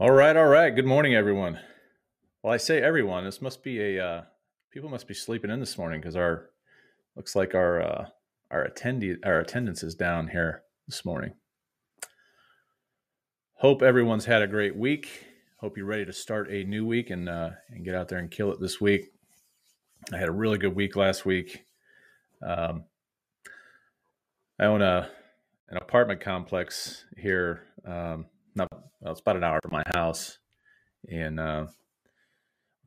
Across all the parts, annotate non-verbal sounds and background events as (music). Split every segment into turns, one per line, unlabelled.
All right, all right. Good morning, everyone. Well, I say everyone. This must be a uh, people must be sleeping in this morning because our looks like our uh, our attendee our attendance is down here this morning. Hope everyone's had a great week. Hope you're ready to start a new week and uh, and get out there and kill it this week. I had a really good week last week. Um, I own a an apartment complex here. Um, not well, it's about an hour from my house, and uh,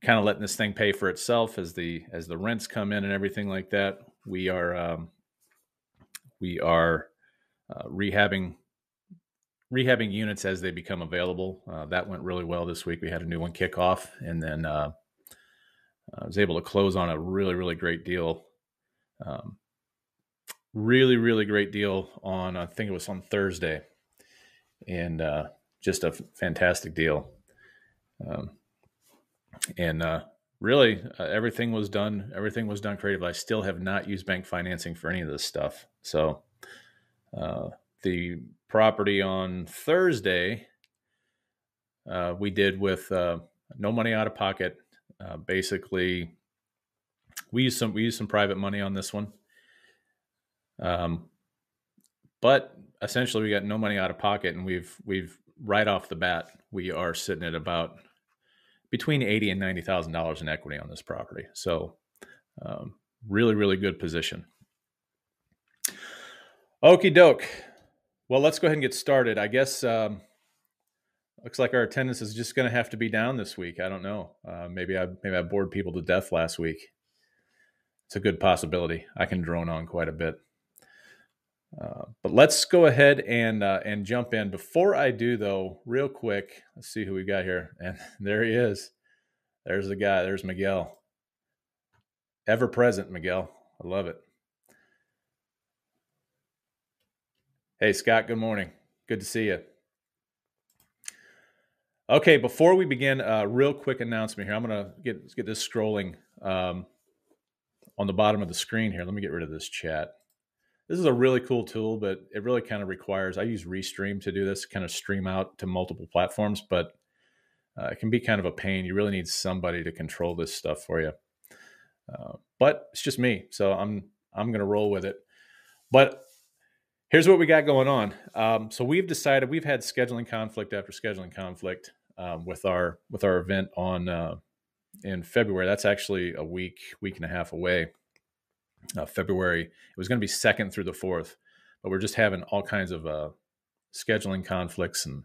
kind of letting this thing pay for itself as the as the rents come in and everything like that. We are um, we are uh, rehabbing rehabbing units as they become available. Uh, that went really well this week. We had a new one kick off, and then uh, I was able to close on a really really great deal. Um, really really great deal on I think it was on Thursday, and uh, just a f- fantastic deal. Um, and uh, really, uh, everything was done. Everything was done creative. I still have not used bank financing for any of this stuff. So uh, the property on Thursday, uh, we did with uh, no money out of pocket. Basically, we used some we used some private money on this one. Um, but essentially, we got no money out of pocket, and we've we've right off the bat, we are sitting at about between eighty and ninety thousand dollars in equity on this property. So, um, really, really good position. Okie doke. Well, let's go ahead and get started. I guess um, looks like our attendance is just going to have to be down this week. I don't know. Uh, maybe I maybe I bored people to death last week. It's a good possibility. I can drone on quite a bit. Uh, but let's go ahead and uh, and jump in. Before I do, though, real quick, let's see who we got here. (laughs) And there he is. There's the guy. There's Miguel. Ever present, Miguel. I love it. Hey, Scott. Good morning. Good to see you. Okay, before we begin, a uh, real quick announcement here. I'm gonna get get this scrolling um, on the bottom of the screen here. Let me get rid of this chat this is a really cool tool, but it really kind of requires. I use Restream to do this, kind of stream out to multiple platforms, but uh, it can be kind of a pain. You really need somebody to control this stuff for you. Uh, but it's just me, so I'm I'm gonna roll with it. But here's what we got going on. Um, so we've decided we've had scheduling conflict after scheduling conflict um, with our with our event on uh, in February. That's actually a week week and a half away uh, February. It was going to be second through the fourth, but we're just having all kinds of uh, scheduling conflicts and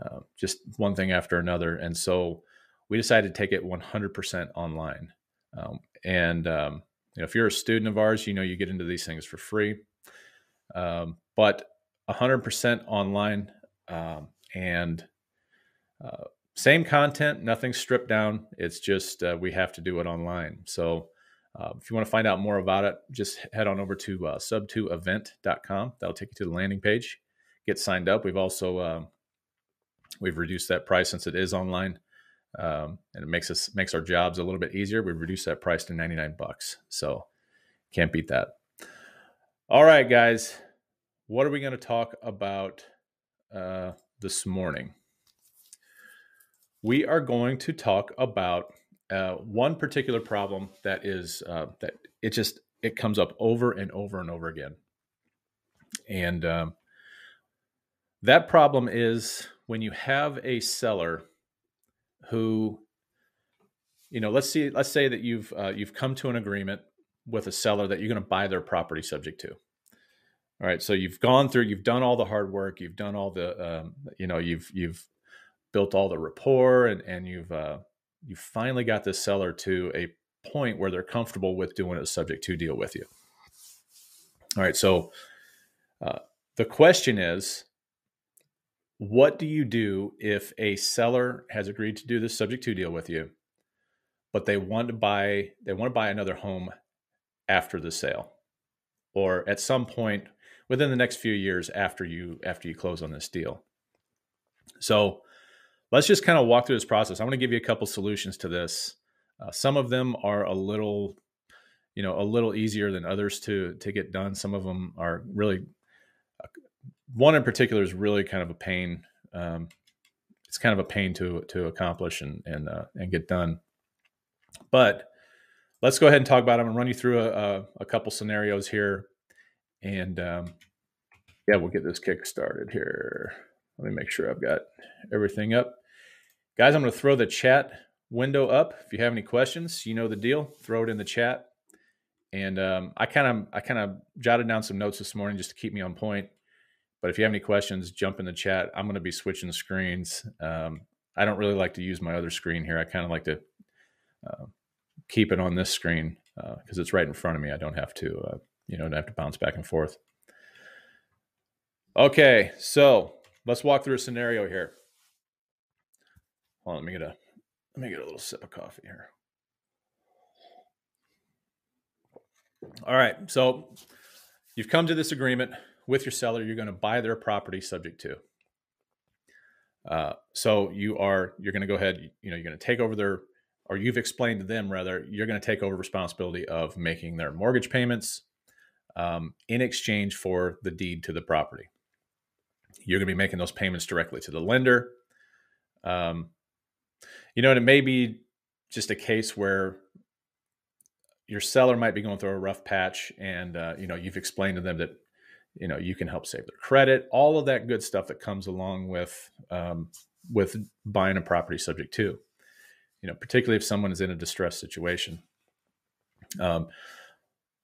uh, just one thing after another. And so we decided to take it 100% online. Um, and um, you know, if you're a student of ours, you know you get into these things for free. Um, but 100% online um, and uh, same content, nothing stripped down. It's just uh, we have to do it online. So uh, if you want to find out more about it, just head on over to uh, sub2event.com. That'll take you to the landing page. Get signed up. We've also uh, we've reduced that price since it is online, um, and it makes us makes our jobs a little bit easier. We've reduced that price to 99 bucks. So can't beat that. All right, guys, what are we going to talk about uh, this morning? We are going to talk about uh, one particular problem that is uh, that it just it comes up over and over and over again, and um, that problem is when you have a seller who, you know, let's see, let's say that you've uh, you've come to an agreement with a seller that you're going to buy their property subject to. All right, so you've gone through, you've done all the hard work, you've done all the, um, you know, you've you've built all the rapport, and and you've uh, you finally got this seller to a point where they're comfortable with doing a subject to deal with you. All right, so uh, the question is what do you do if a seller has agreed to do this subject to deal with you, but they want to buy they want to buy another home after the sale or at some point within the next few years after you after you close on this deal. So let's just kind of walk through this process. I want to give you a couple solutions to this. Uh, some of them are a little, you know, a little easier than others to to get done. Some of them are really, uh, one in particular is really kind of a pain. Um, it's kind of a pain to to accomplish and and uh, and get done. But let's go ahead and talk about them and run you through a, a, a couple scenarios here, and um, yeah, we'll get this kick started here. Let me make sure I've got everything up. Guys, I'm going to throw the chat window up. If you have any questions, you know the deal. Throw it in the chat. And um, I kind of I kind of jotted down some notes this morning just to keep me on point. But if you have any questions, jump in the chat. I'm going to be switching screens. Um, I don't really like to use my other screen here. I kind of like to uh, keep it on this screen because uh, it's right in front of me. I don't have to, uh, you know, have to bounce back and forth. Okay, so let's walk through a scenario here. Hold on, let me get a let me get a little sip of coffee here. All right, so you've come to this agreement with your seller. You're going to buy their property subject to. Uh, so you are you're going to go ahead. You know you're going to take over their, or you've explained to them rather. You're going to take over responsibility of making their mortgage payments um, in exchange for the deed to the property. You're going to be making those payments directly to the lender. Um, you know, and it may be just a case where your seller might be going through a rough patch, and uh, you know you've explained to them that you know you can help save their credit, all of that good stuff that comes along with um, with buying a property subject to. You know, particularly if someone is in a distressed situation. Um,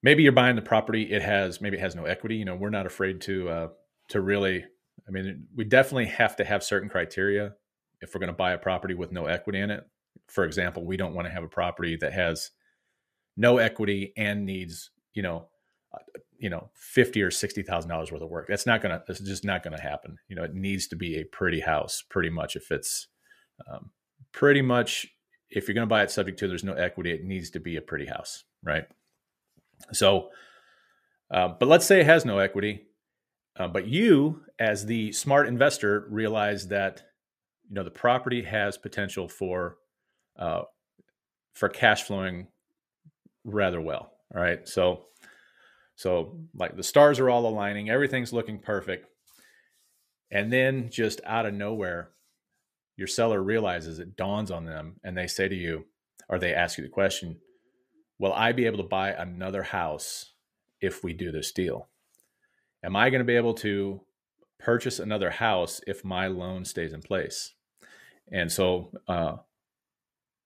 maybe you're buying the property; it has maybe it has no equity. You know, we're not afraid to uh, to really I mean, we definitely have to have certain criteria if we're going to buy a property with no equity in it. For example, we don't want to have a property that has no equity and needs, you know, uh, you know, fifty or sixty thousand dollars worth of work. That's not gonna. That's just not gonna happen. You know, it needs to be a pretty house, pretty much. If it's um, pretty much, if you're gonna buy it subject to, there's no equity. It needs to be a pretty house, right? So, uh, but let's say it has no equity uh, but you, as the smart investor, realize that you know the property has potential for uh, for cash flowing rather well. All right, so so like the stars are all aligning, everything's looking perfect, and then just out of nowhere, your seller realizes it dawns on them, and they say to you, or they ask you the question, "Will I be able to buy another house if we do this deal?" Am I going to be able to purchase another house if my loan stays in place? And so, uh,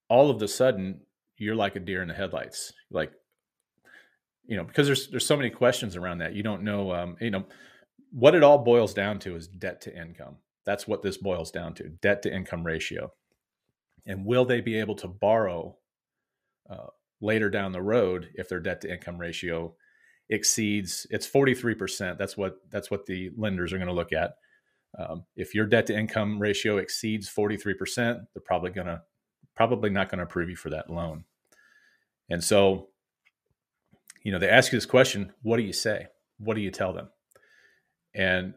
all of the sudden, you're like a deer in the headlights. Like, you know, because there's there's so many questions around that. You don't know, um, you know, what it all boils down to is debt to income. That's what this boils down to: debt to income ratio. And will they be able to borrow uh, later down the road if their debt to income ratio exceeds it's 43% that's what that's what the lenders are going to look at. Um, if your debt to income ratio exceeds 43% they're probably going to probably not going to approve you for that loan. And so you know they ask you this question what do you say? What do you tell them? And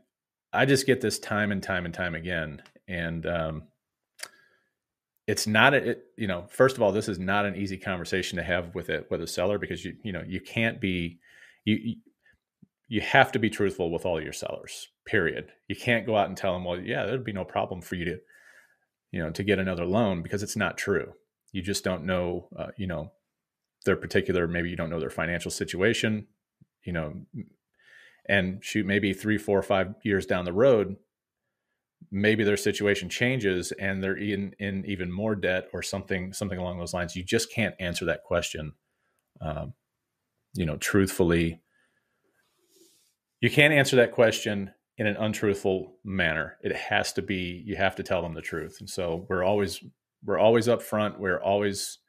i just get this time and time and time again. And um, it's not a, it, you know first of all this is not an easy conversation to have with it with a seller because you you know you can't be you you have to be truthful with all your sellers period. You can't go out and tell them well yeah there'd be no problem for you to you know to get another loan because it's not true. You just don't know uh, you know their particular maybe you don't know their financial situation you know and shoot maybe three four five years down the road maybe their situation changes and they're in in even more debt or something something along those lines. You just can't answer that question um, you know, truthfully. You can't answer that question in an untruthful manner. It has to be you have to tell them the truth. And so we're always we're always upfront. We're always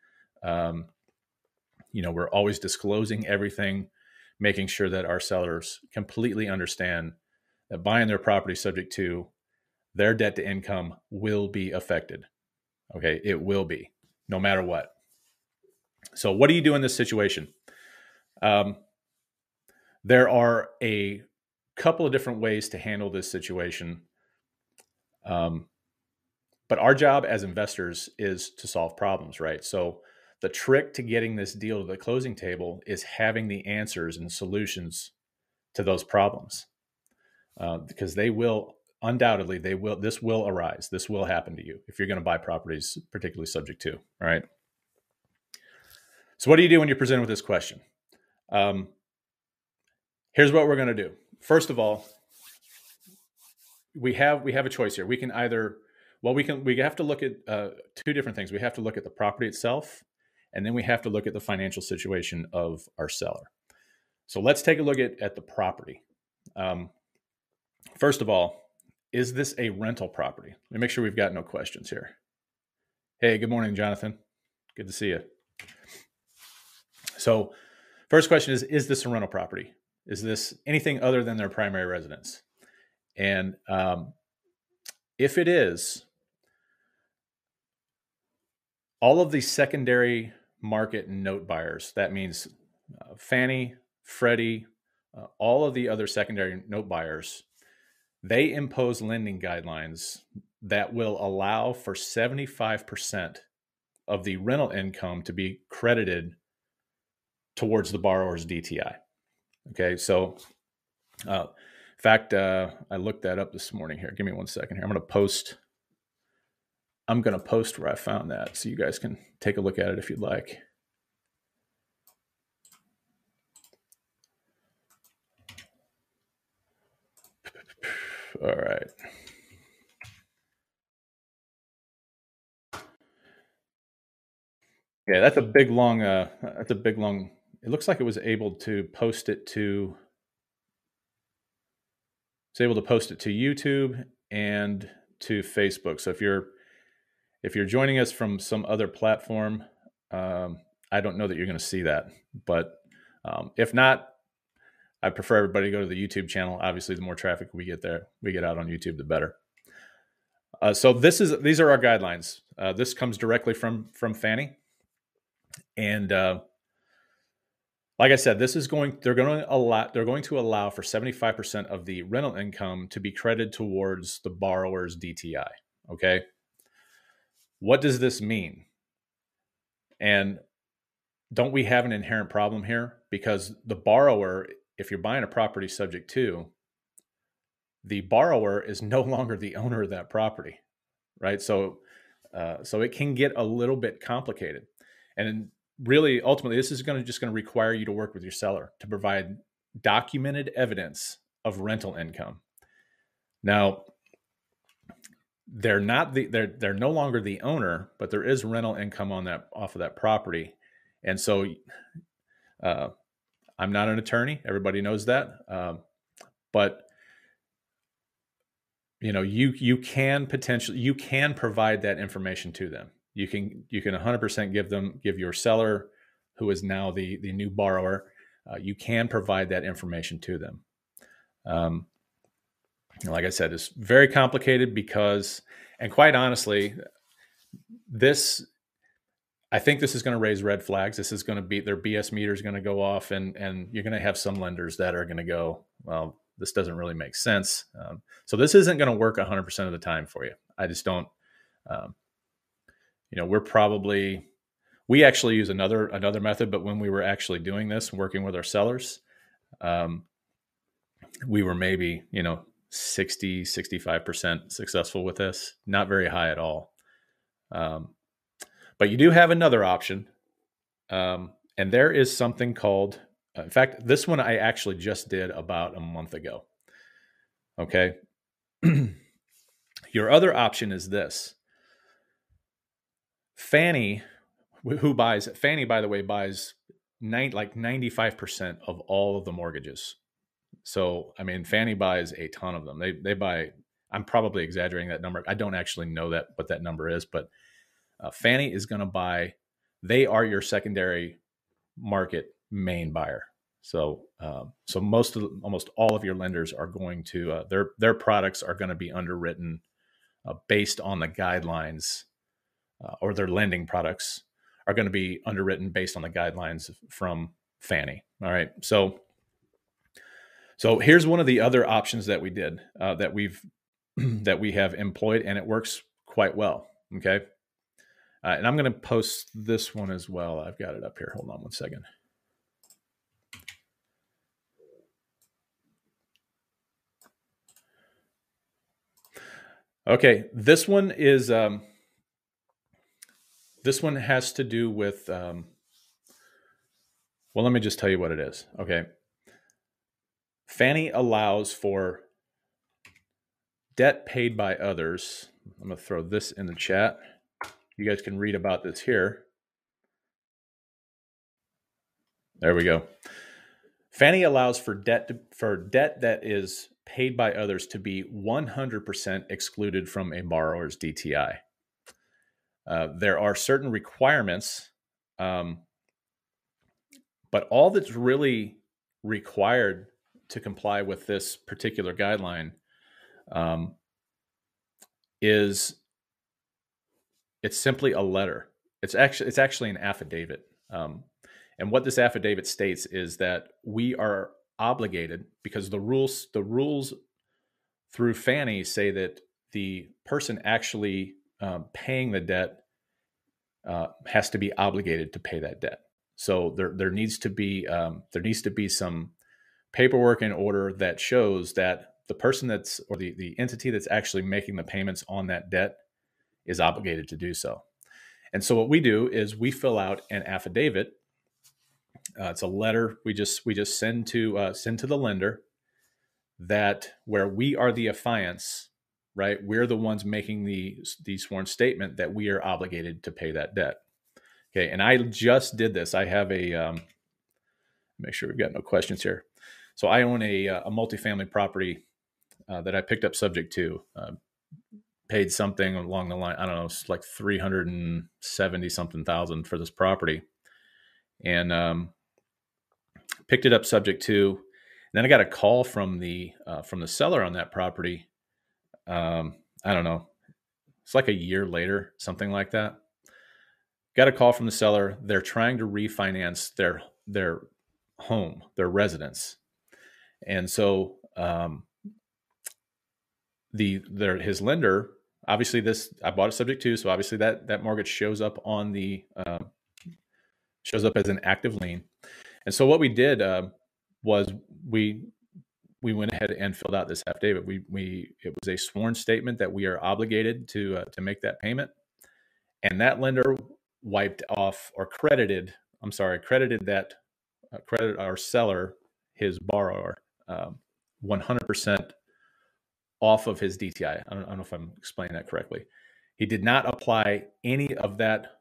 um, you know, we're always disclosing everything, making sure that our sellers completely understand that buying their property subject to their debt to income will be affected. Okay, it will be no matter what. So, what do you do in this situation? Um, there are a couple of different ways to handle this situation. Um, but our job as investors is to solve problems, right? So the trick to getting this deal to the closing table is having the answers and solutions to those problems, uh, because they will undoubtedly they will this will arise. This will happen to you if you're going to buy properties, particularly subject to. All right. So what do you do when you're presented with this question? Um, here's what we're going to do. First of all, we have we have a choice here. We can either well we can we have to look at uh, two different things. We have to look at the property itself, and then we have to look at the financial situation of our seller. So let's take a look at at the property. Um, first of all, is this a rental property? Let me make sure we've got no questions here. Hey, good morning, Jonathan. Good to see you. So, first question is Is this a rental property? Is this anything other than their primary residence? And um, if it is, all of the secondary market note buyers, that means uh, Fannie, Freddie, uh, all of the other secondary note buyers, they impose lending guidelines that will allow for 75% of the rental income to be credited towards the borrower's DTI. Okay, so uh, in fact, uh, I looked that up this morning here. Give me one second here. I'm going to post. I'm going to post where I found that so you guys can take a look at it if you'd like. All right. Yeah, that's a big long. Uh, that's a big long. It looks like it was able to post it to. It's able to post it to YouTube and to Facebook. So if you're if you're joining us from some other platform, um, I don't know that you're going to see that. But um, if not, I prefer everybody to go to the YouTube channel. Obviously, the more traffic we get there, we get out on YouTube, the better. Uh, so this is these are our guidelines. Uh, this comes directly from from Fannie, and uh, like I said, this is going. They're going to allow. They're going to allow for seventy five percent of the rental income to be credited towards the borrower's DTI. Okay. What does this mean? And don't we have an inherent problem here? Because the borrower if you're buying a property subject to, the borrower is no (laughs) longer the owner of that property, right? So, uh, so it can get a little bit complicated, and really, ultimately, this is going to just going to require you to work with your seller to provide documented evidence of rental income. Now, they're not the they're they're no longer the owner, but there is rental income on that off of that property, and so uh, I'm not an attorney. Everybody knows that. Um, but you know, you you can potentially you can provide that information to them. You can you can 100% give them give your seller, who is now the the new borrower, uh, you can provide that information to them. Um, like I said, it's very complicated because, and quite honestly, this I think this is going to raise red flags. This is going to be their BS meter is going to go off, and and you're going to have some lenders that are going to go, well, this doesn't really make sense. Um, so this isn't going to work 100% of the time for you. I just don't. Um, you know, we're probably we actually use another another method, but when we were actually doing this, working with our sellers, um, we were maybe you know 60 65% successful with this, not very high at all. Um, but you do have another option. Um, and there is something called, uh, in fact, this one I actually just did about a month ago. Okay. (clears throat) Your other option is this Fannie, who buys, Fannie, by the way, buys nine, like 95% of all of the mortgages. So, I mean, Fannie buys a ton of them. They, they buy, I'm probably exaggerating that number. I don't actually know that, what that number is, but uh, Fannie is going to buy, they are your secondary market main buyer. So, um, so most of almost all of your lenders are going to uh, their their products are going to be underwritten uh, based on the guidelines, uh, or their lending products are going to be underwritten based on the guidelines from Fannie. All right, so so here's one of the other options that we did uh, that we've (clears throat) that we have employed, and it works quite well. Okay. Uh, and I'm going to post this one as well. I've got it up here. Hold on one second. Okay, this one is um, this one has to do with. Um, well, let me just tell you what it is. Okay, Fannie allows for debt paid by others. I'm going to throw this in the chat. You guys can read about this here. There we go. Fannie allows for debt to, for debt that is paid by others to be 100% excluded from a borrower's DTI. Uh, there are certain requirements, um, but all that's really required to comply with this particular guideline um, is it's simply a letter. It's actually it's actually an affidavit. Um, and what this affidavit states is that we are obligated because the rules the rules through Fannie say that the person actually um, paying the debt uh, has to be obligated to pay that debt. So there there needs to be um, there needs to be some paperwork in order that shows that the person that's or the the entity that's actually making the payments on that debt is obligated to do so. And so what we do is we fill out an affidavit uh, it's a letter we just we just send to uh, send to the lender that where we are the affiants, right? We're the ones making the the sworn statement that we are obligated to pay that debt. Okay, and I just did this. I have a um, make sure we've got no questions here. So I own a uh, a multifamily property uh, that I picked up subject to. Uh, paid something along the line. I don't know, it's like three hundred and seventy something thousand for this property, and um, picked it up subject to. And then I got a call from the uh, from the seller on that property. Um, I don't know. It's like a year later, something like that. Got a call from the seller. They're trying to refinance their their home, their residence, and so um, the their his lender obviously this I bought it subject to, so obviously that that mortgage shows up on the uh, shows up as an active lien. And so what we did uh, was we we went ahead and filled out this affidavit. We we it was a sworn statement that we are obligated to uh, to make that payment, and that lender wiped off or credited. I'm sorry, credited that uh, credit our seller his borrower um, 100% off of his DTI. I don't, I don't know if I'm explaining that correctly. He did not apply any of that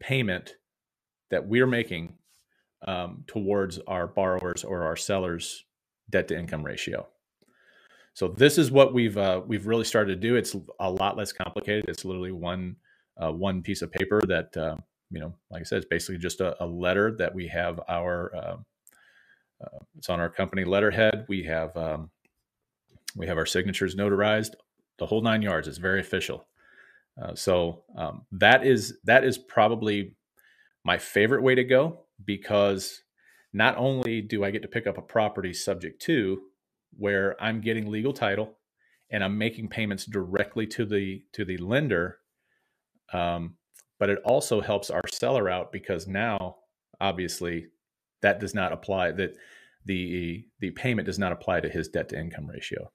payment that we're making um, towards our borrowers or our sellers' debt to income ratio. So this is what we've uh, we've really started to do. It's a lot less complicated. It's literally one uh, one piece of paper that uh, you know, like I said, it's basically just a, a letter that we have our uh, uh, it's on our company letterhead. We have um, we have our signatures notarized, the whole nine yards. It's very official. Uh, so um, that is that is probably my favorite way to go because not only do I get to pick up a property subject to where I'm getting legal title and I'm making payments directly to the to the lender, um, but it also helps our seller out because now obviously that does not apply that the the payment does not apply to his debt to income ratio.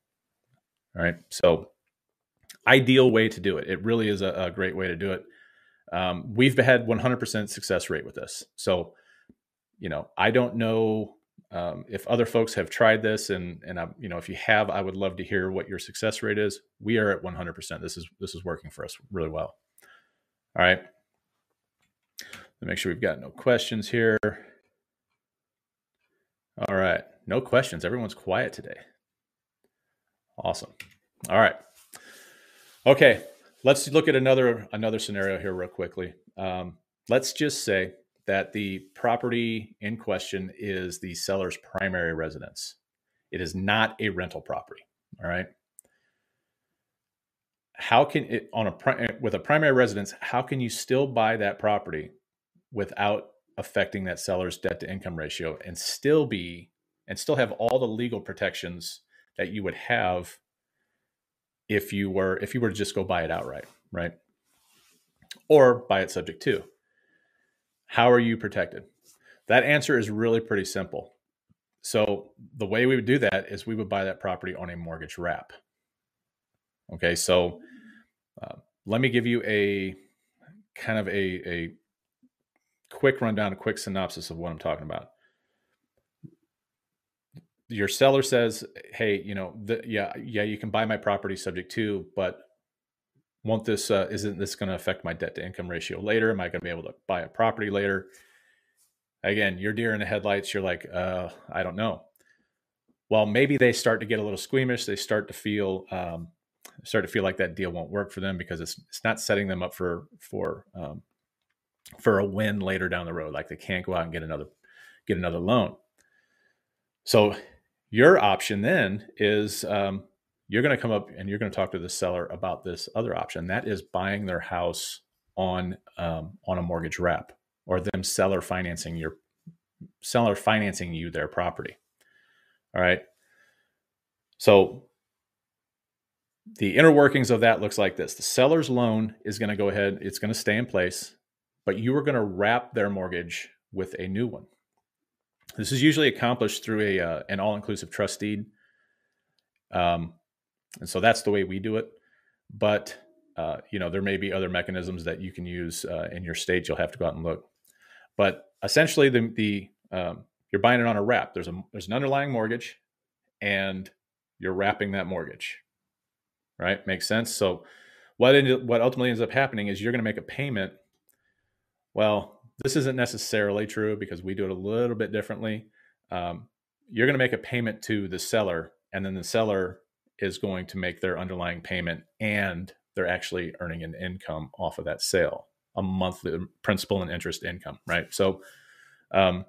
All right, so ideal way to do it. It really is a, a great way to do it. Um, we've had 100% success rate with this. So, you know, I don't know um, if other folks have tried this, and and I, you know, if you have, I would love to hear what your success rate is. We are at 100%. This is this is working for us really well. All right. Let make sure we've got no questions here. All right, no questions. Everyone's quiet today. Awesome. All right. Okay, let's look at another another scenario here real quickly. Um, let's just say that the property in question is the seller's primary residence. It is not a rental property. All right. How can it on a with a primary residence? How can you still buy that property without affecting that seller's debt to income ratio and still be and still have all the legal protections that you would have if you were if you were to just go buy it outright. right? Or buy it subject to. How are you protected? That answer is really pretty simple. So the way we would do that is we would buy that property on a mortgage wrap. Okay, so uh, let me give you a kind of a, a quick rundown, a quick synopsis of what I'm talking about. Your seller says, "Hey, you know, the, yeah, yeah, you can buy my property subject to, but won't this uh, isn't this going to affect my debt to income ratio later? Am I going to be able to buy a property later?" Again, you're deer in the headlights. You're like, uh, I don't know. Well, maybe they start to get a little squeamish. They start to feel um, start to feel like that deal won't work for them because it's it's not setting them up for for um, for a win later down the road. Like they can't go out and get another get another loan. So your option then is um, you're going to come up and you're going to talk to the seller about this other option. That is buying their house on um, on a mortgage wrap or them seller financing your seller financing you their property. All right. So the inner workings of that looks like this. The seller's loan is going to go ahead, it's going to stay in place, but you are going to wrap their mortgage with a new one. This is usually accomplished through a uh, an all-inclusive trust deed. Um, and so that's the way we do it. But uh, you know, there may be other mechanisms that you can use uh, in your state. You'll have to go out and look. But essentially, the the um, you're buying it on a wrap. There's a there's an underlying mortgage, and you're wrapping that mortgage. Right? Makes sense. So what ended, what ultimately ends up happening is you're going to make a payment. Well, this isn't necessarily true because we do it a little bit differently. Um, you're going to make a payment to the seller, and then the seller is going to make their underlying payment, and they're actually earning an income off of that sale a monthly principal and interest income, right? So um,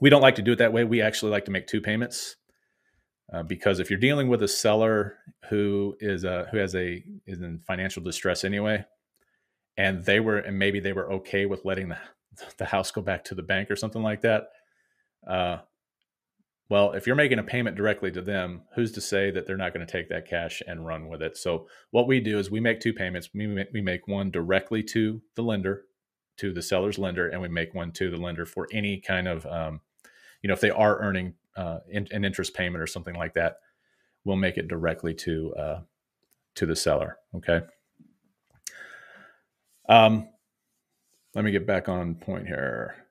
we don't like to do it that way. We actually like to make two payments uh, because if you're dealing with a seller who is a, who has a is in financial distress anyway, and they were and maybe they were okay with letting the the house go back to the bank or something like that, uh, well, if you're making a payment directly to them, who's to say that they're not going to take that cash and run with it? So, what we do is we make two payments. We make, one directly to the lender, to the seller's lender, and we make one to the lender for any kind of, um, you know, if they are earning uh, an interest payment or something like that, we'll make it directly to uh, to the seller. Okay. Um, let me get back on point here.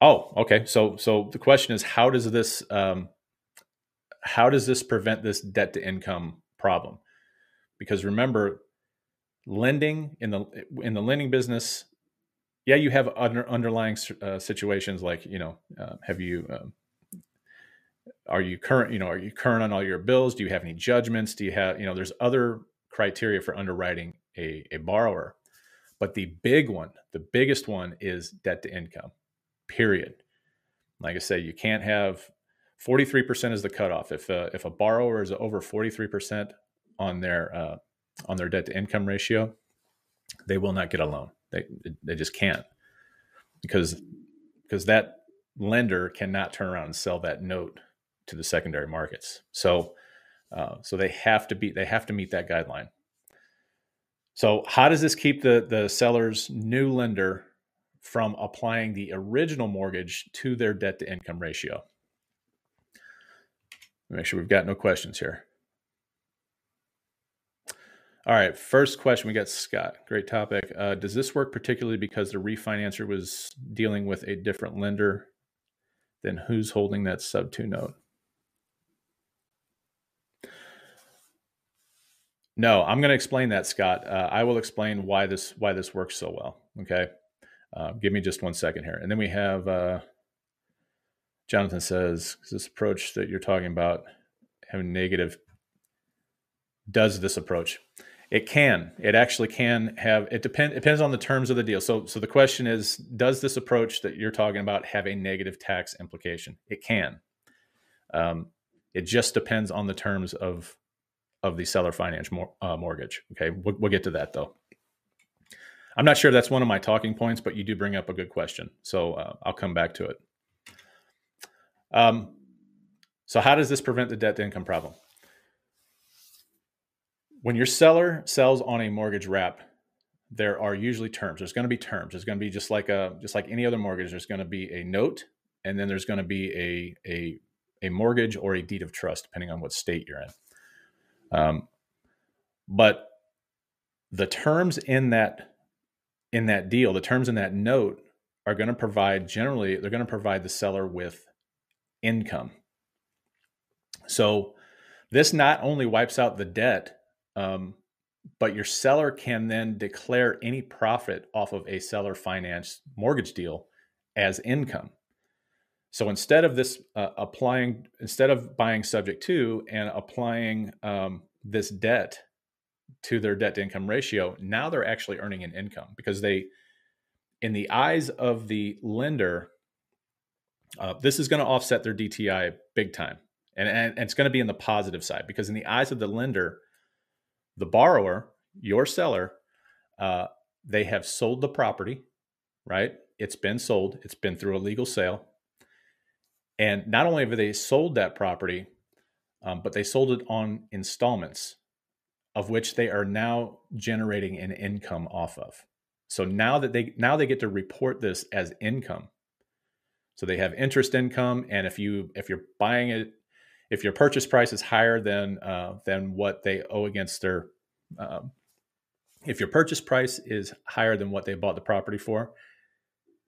Oh, okay. So so the question is, how does this um, how does this prevent this debt to income problem? Because remember, lending in the in the lending business, yeah, you have under, underlying uh, situations like you know, uh, have you um, are you current? You know, are you current on all your bills? Do you have any judgments? Do you have you know? There's other criteria for underwriting a, a borrower, but the big one, the biggest one, is debt to income period. Like I say, you can't have 43% is the cutoff. If a, if a borrower is over 43% on their uh, on their debt to income ratio, they will not get a loan. They they just can't because because that lender cannot turn around and sell that note to the secondary markets. So uh, so they have to be they have to meet that guideline. So how does this keep the the seller's new lender from applying the original mortgage to their debt to income ratio. Make sure we've got no questions here. All right, first question we got Scott. Great topic. Uh, does this work particularly because the refinancer was dealing with a different lender than who's holding that sub two note? No, I'm going to explain that, Scott. Uh, I will explain why this why this works so well. Okay. Uh, give me just one second here. And then we have uh, Jonathan says, this approach that you're talking about having negative, does this approach? It can. It actually can have. It depend. It depends on the terms of the deal. So, so the question is, does this approach that you're talking about have a negative tax implication? It can. Um, it just depends on the terms of of the seller finance mor- uh, mortgage. Okay, we'll, we'll get to that though. I'm not sure if that's one of my talking points, but you do bring up a good question. So uh, I'll come back to it. Um, so, how does this prevent the debt to income problem? When your seller sells on a mortgage wrap, there are usually terms. There's going to be terms. There's going to be just like a just like any other mortgage. There's going to be a note, and then there's going to be a a a mortgage or a deed of trust, depending on what state you're in. Um, but the terms in that in that deal, the terms in that note are going to provide generally they're going to provide the seller with income. So this not only wipes out the debt, um, but your seller can then declare any profit off of a seller finance mortgage deal as income. So instead of this uh, applying, instead of buying subject to and applying um, this debt to their debt to income ratio, now they're actually earning an income because they, in the eyes of the lender, uh, this is going to offset their DTI big time. And, and, and it's going to be in the positive side because in the eyes of the lender, the borrower, your seller, uh, they have sold the property, right? It's been sold, it's been through a legal sale. And not only have they sold that property, um, but they sold it on installments, of which they are now generating an income off of. So now that they now they get to report this as income. So they have interest income, and if you if you're buying it if your purchase price is higher than uh, than what they owe against their um, if your purchase price is higher than what they bought the property for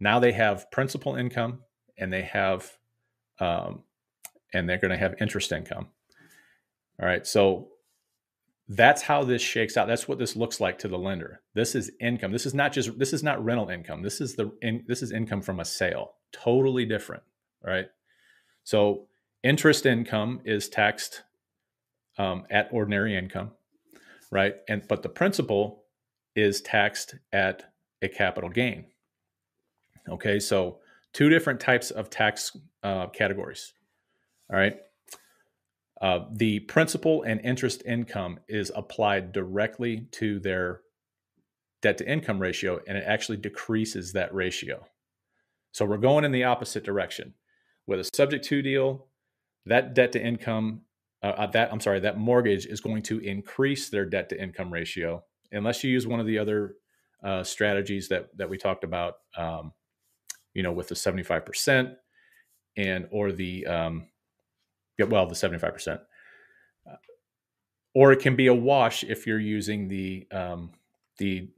now they have principal income and they have um, and they're going to have interest income all right so that's how this shakes out that's what this looks like to the lender this is income this is not just this is not rental income this is the in, this is income from a sale totally different right so interest income is taxed um, at ordinary income, right? And but the principal is taxed at a capital gain. Okay, so two different types of tax uh, categories. All right. Uh, the principal and interest income is applied directly to their debt to income ratio, and it actually decreases that ratio. So we're going in the opposite direction. With a subject to deal, that debt to income uh, uh, that I'm sorry, that mortgage is going to increase their debt to income ratio unless you use one of the other uh, strategies that that we talked about, um, you know, with the 75 percent and or the um, well, the 75 percent, uh, or it can be a wash if you're using the um, the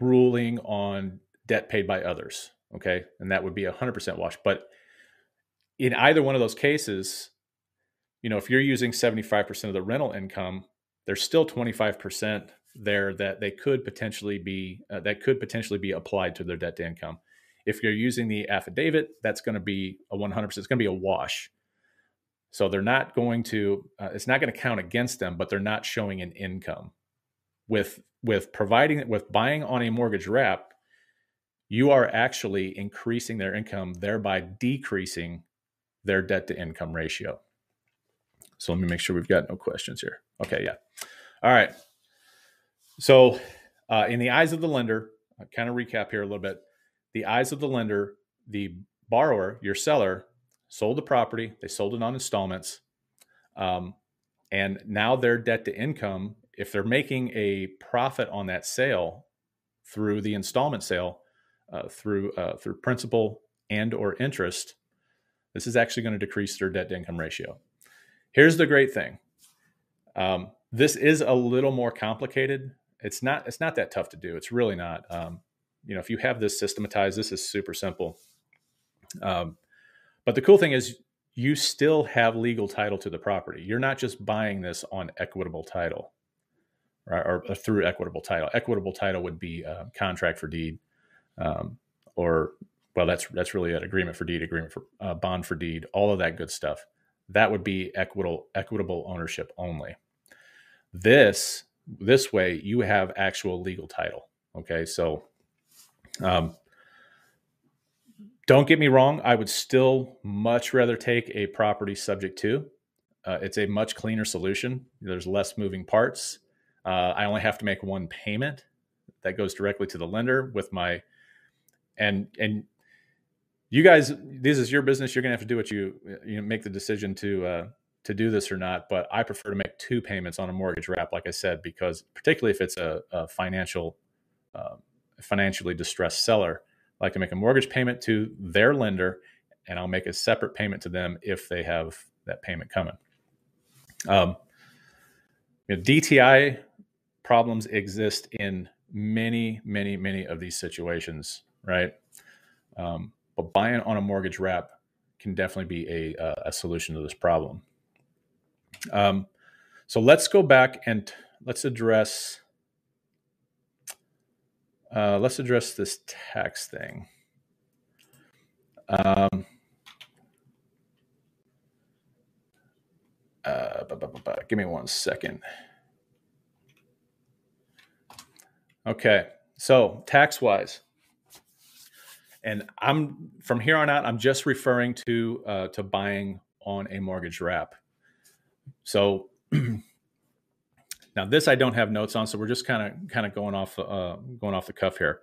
ruling on debt paid by others. Okay, and that would be a 100 percent wash, but in either one of those cases, you know, if you're using 75% of the rental income, there's still 25% there that they could potentially be uh, that could potentially be applied to their debt to income. If you're using the affidavit, that's going to be a 100%. It's going to be a wash. So they're not going to. Uh, it's not going to count against them, but they're not showing an income. With with providing with buying on a mortgage wrap, you are actually increasing their income, thereby decreasing their debt to income ratio. So let me make sure we've got no questions here. Okay, yeah. All right. So, uh, in the eyes of the lender, I'll kind of recap here a little bit. The eyes of the lender, the borrower, your seller, sold the property. They sold it on installments, um, and now their debt to income, if they're making a profit on that sale through the installment sale, uh, through uh, through principal and or interest, this is actually going to decrease their debt to income ratio. Here's the great thing. Um, this is a little more complicated. It's not. It's not that tough to do. It's really not. Um, you know, if you have this systematized, this is super simple. Um, but the cool thing is, you still have legal title to the property. You're not just buying this on equitable title, right, or, through equitable title. Equitable title would be a contract for deed, um, or well, that's that's really an agreement for deed, agreement for uh, bond for deed, all of that good stuff. That would be equitable equitable ownership only. This this way you have actual legal title. Okay, so um, don't get me wrong. I would still much rather take a property subject to. Uh, it's a much cleaner solution. There's less moving parts. Uh, I only have to make one payment that goes directly to the lender with my and and you guys, this is your business. You're gonna have to do what you you know, make the decision to uh, to do this or not. But I prefer to make two payments on a mortgage wrap, like I said, because particularly if it's a, a financial uh, financially distressed seller, I to make a mortgage payment to their lender, and I'll make a separate payment to them if they have that payment coming. Um, you know, DTI problems exist in many, many, many of these situations, right? Um, but buying on a mortgage wrap can definitely be a, a solution to this problem. Um, so let's go back and let's address uh, let's address this tax thing. Um, uh, give me one second. Okay, so tax wise, and I'm from here on out. I'm just referring to uh, to buying on a mortgage wrap. So (clears throat) now this I don't have notes on, so we're just kind of kind of going off uh, going off the cuff here.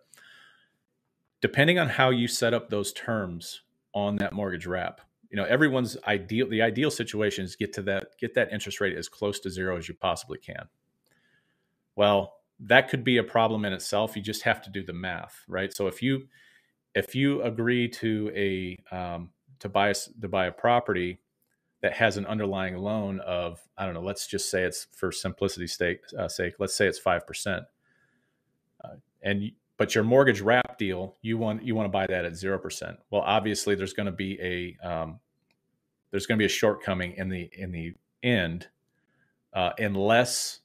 Depending on how you set up those terms on that mortgage wrap, you know everyone's ideal. The ideal situation is get to that get that interest rate as close to zero as you possibly can. Well, that could be a problem in itself. You just have to do the math, right? So if you if you agree to a um, to buy a, to buy a property that has an underlying loan of I don't know, let's just say it's for simplicity's sake, uh, sake let's say it's five percent, uh, and but your mortgage wrap deal you want you want to buy that at zero percent. Well, obviously there's going to be a um, there's going to be a shortcoming in the in the end uh, unless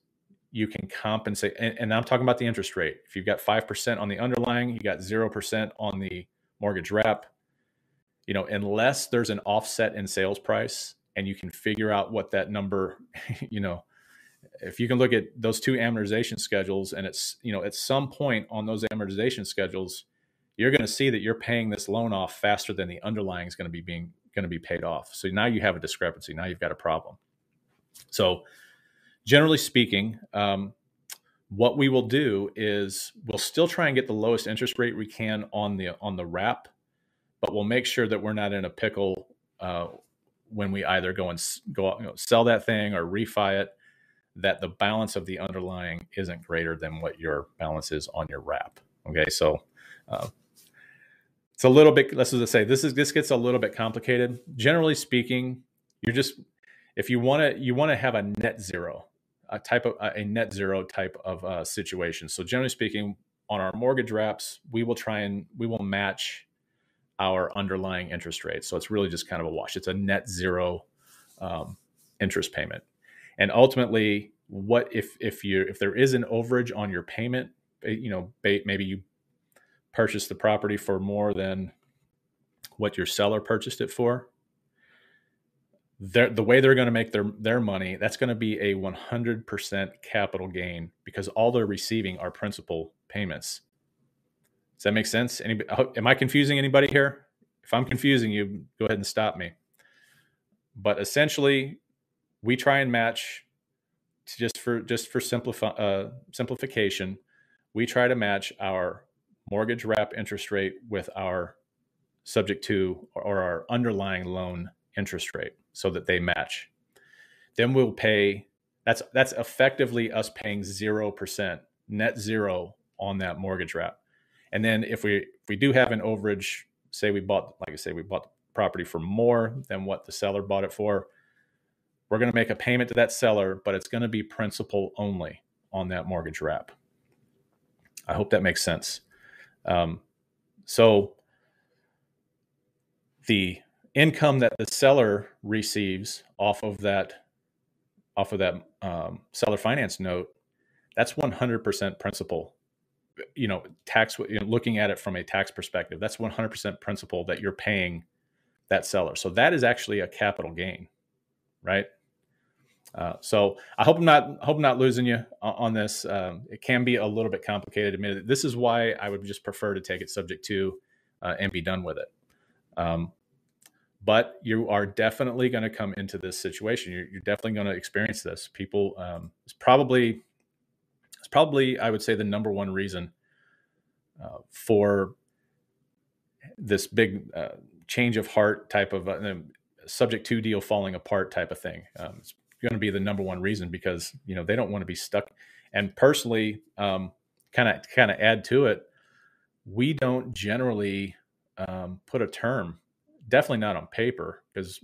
you can compensate. And, and, I'm talking about the interest rate. If you've got 5% on the underlying, you got 0% on the mortgage wrap, you know, unless there's an offset in sales price and you can figure out what that number, (laughs) you know, if you can look at those two amortization schedules and it's, you know, at some point on those amortization schedules, you're going to see that you're paying this loan off faster than the underlying is going to be being going to be paid off. So now you have a discrepancy. Now you've got a problem. So generally speaking, um, what we will do is we'll still try and get the lowest interest rate we can on the on the wrap, but we'll make sure that we're not in a pickle uh, when we either go and go you know, sell that thing or refi it. That the balance of the underlying isn't greater than what your balance is on your wrap. Okay, so uh, it's a little bit. Let's just say this is this gets a little bit complicated. Generally speaking, you're just if you want to you want to have a net zero a type of a net zero type of uh, situation. So generally speaking, on our mortgage wraps, we will try and we will match our underlying interest rate. So it's really just kind of a wash. It's a net zero um, interest payment, and ultimately, what if if you if there is an overage on your payment, eh, you know, maybe you purchased the property for more than what your seller purchased it for the way they're going to make their their money, that's going to be a 100% capital gain because all they're receiving are principal payments. Does that make sense? Anybody, am I confusing anybody here? If I'm confusing you, go ahead and stop me. But essentially, we try and match just for just for uh, simplification. We try to match our mortgage wrap interest rate with our subject to or our underlying loan interest rate so that they match. Then we'll pay that's that's effectively us paying 0% net zero on that mortgage wrap. And then if we if we do have an overage, say we bought like I say we bought the property for more than what the seller bought it for, we're going to make a payment to that seller, but it's going to be principal only on that mortgage wrap. I hope that makes sense. Um, so the income that the seller receives off of that off of that um, seller finance note that's 100% principal you know tax you know, looking at it from a tax perspective that's 100% principal that you're paying that seller so that is actually a capital gain right uh, so I hope I'm not hope I'm not losing you on this. Um, it can be a little bit complicated. Admitted. This is why I would just prefer to take it subject to uh, and be done with it. Um, but you are definitely going to come into this situation. You're, you're definitely going to experience this. People, um, it's probably, probably, I would say, the number one reason uh, for this big uh, change of heart type of uh, subject to deal falling apart type of thing. Um, it's going to be the number one reason because you know they don't want to be stuck. And personally, kind of kind of add to it, we don't generally um, put a term, definitely not on paper, because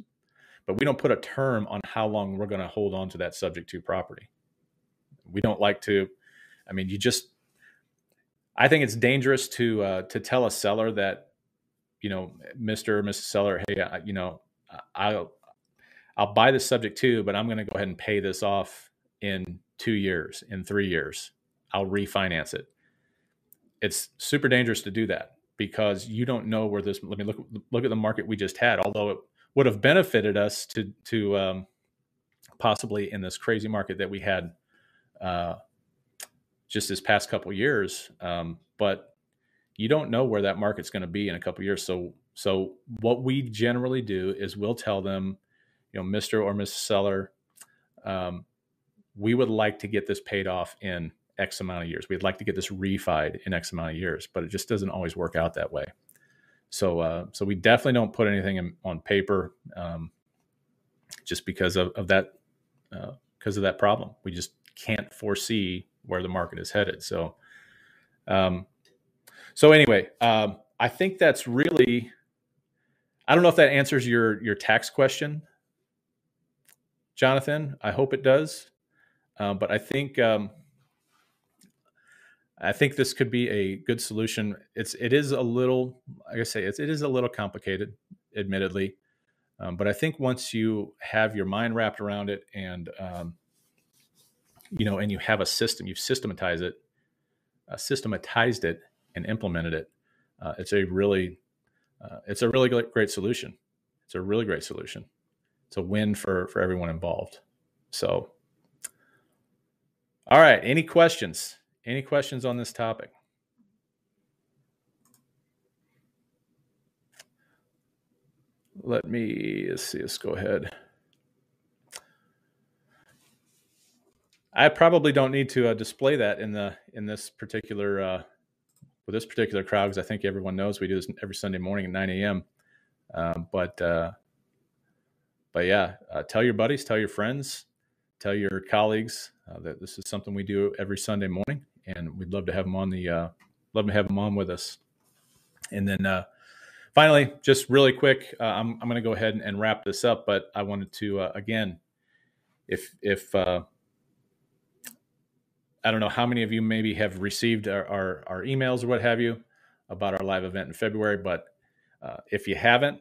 but we don't put a term on how long we're going to hold on to that subject to property. We don't like to. I mean, you just. I think it's dangerous to uh, to tell a seller that, you know, Mister or Mrs. Seller, hey, I, you know, I'll I'll buy this subject to, but I'm going to go ahead and pay this off in two years, in three years. I'll refinance it. It's super dangerous to do that because you don't know where this. Let me look look at the market we just had. Although it would have benefited us to to um, possibly in this crazy market that we had uh, just this past couple years, um, but you don't know where that market's going to be in a couple years. So so what we generally do is we'll tell them, you know, Mr. or Mrs. Seller, um, we would like to get this paid off in X amount of years. We'd like to get this refied in X amount of years, but it just doesn't always work out that way. So, uh, so we definitely don't put anything in, on paper, um, just because of, of that, because uh, of that problem. We just can't foresee where the market is headed. So, um, so anyway, um, I think that's really. I don't know if that answers your your tax question, Jonathan. I hope it does. Uh, but I think um, I think this could be a good solution. It's it is a little, like I say, it's, it is a little complicated, admittedly, um, but I think once you have your mind wrapped around it and um, you know, and you have a system, you've systematized it, uh, systematized it, and implemented it. Uh, it's a really, uh, it's a really great solution. It's a really great solution. It's a win for for everyone involved. So all right. Any questions? Any questions on this topic? Let me let's see. Let's go ahead. I probably don't need to uh, display that in the in this particular uh, with this particular crowd because I think everyone knows we do this every Sunday morning at 9 a.m. Um, but uh, but yeah, uh, tell your buddies, tell your friends, tell your colleagues uh, that this is something we do every Sunday morning, and we'd love to have them on the uh, love to have them on with us. And then finally, just really quick, uh, I'm I'm going to go ahead and, and, wrap this up, but I wanted to uh, again, if if uh, I don't know how many of you maybe have received our, our, our emails or what have you about our live event in February, but if you haven't,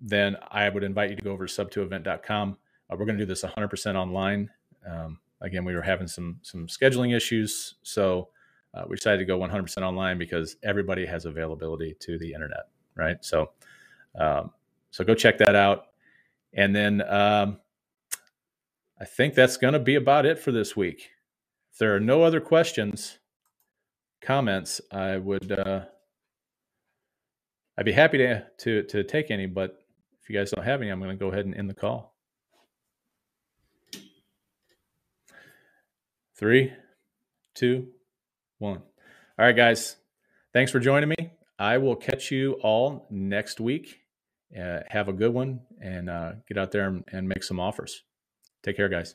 then I would invite you to go over to sub2event.com uh, we're going to do this 100% online. Um, again, we were having some some scheduling issues, so uh, we decided to go 100% online because everybody has availability to the internet, right? So, um, so go check that out, and then um, I think that's going to be about it for this week. If there are no other questions, comments, I would uh, I'd be happy to to to take any, but if you guys don't have any, I'm going to go ahead and end the call. Three, two, one. All right, guys. Thanks for joining me. I will catch you all next week. Uh, have a good one and uh, get out there and, and make some offers. Take care, guys.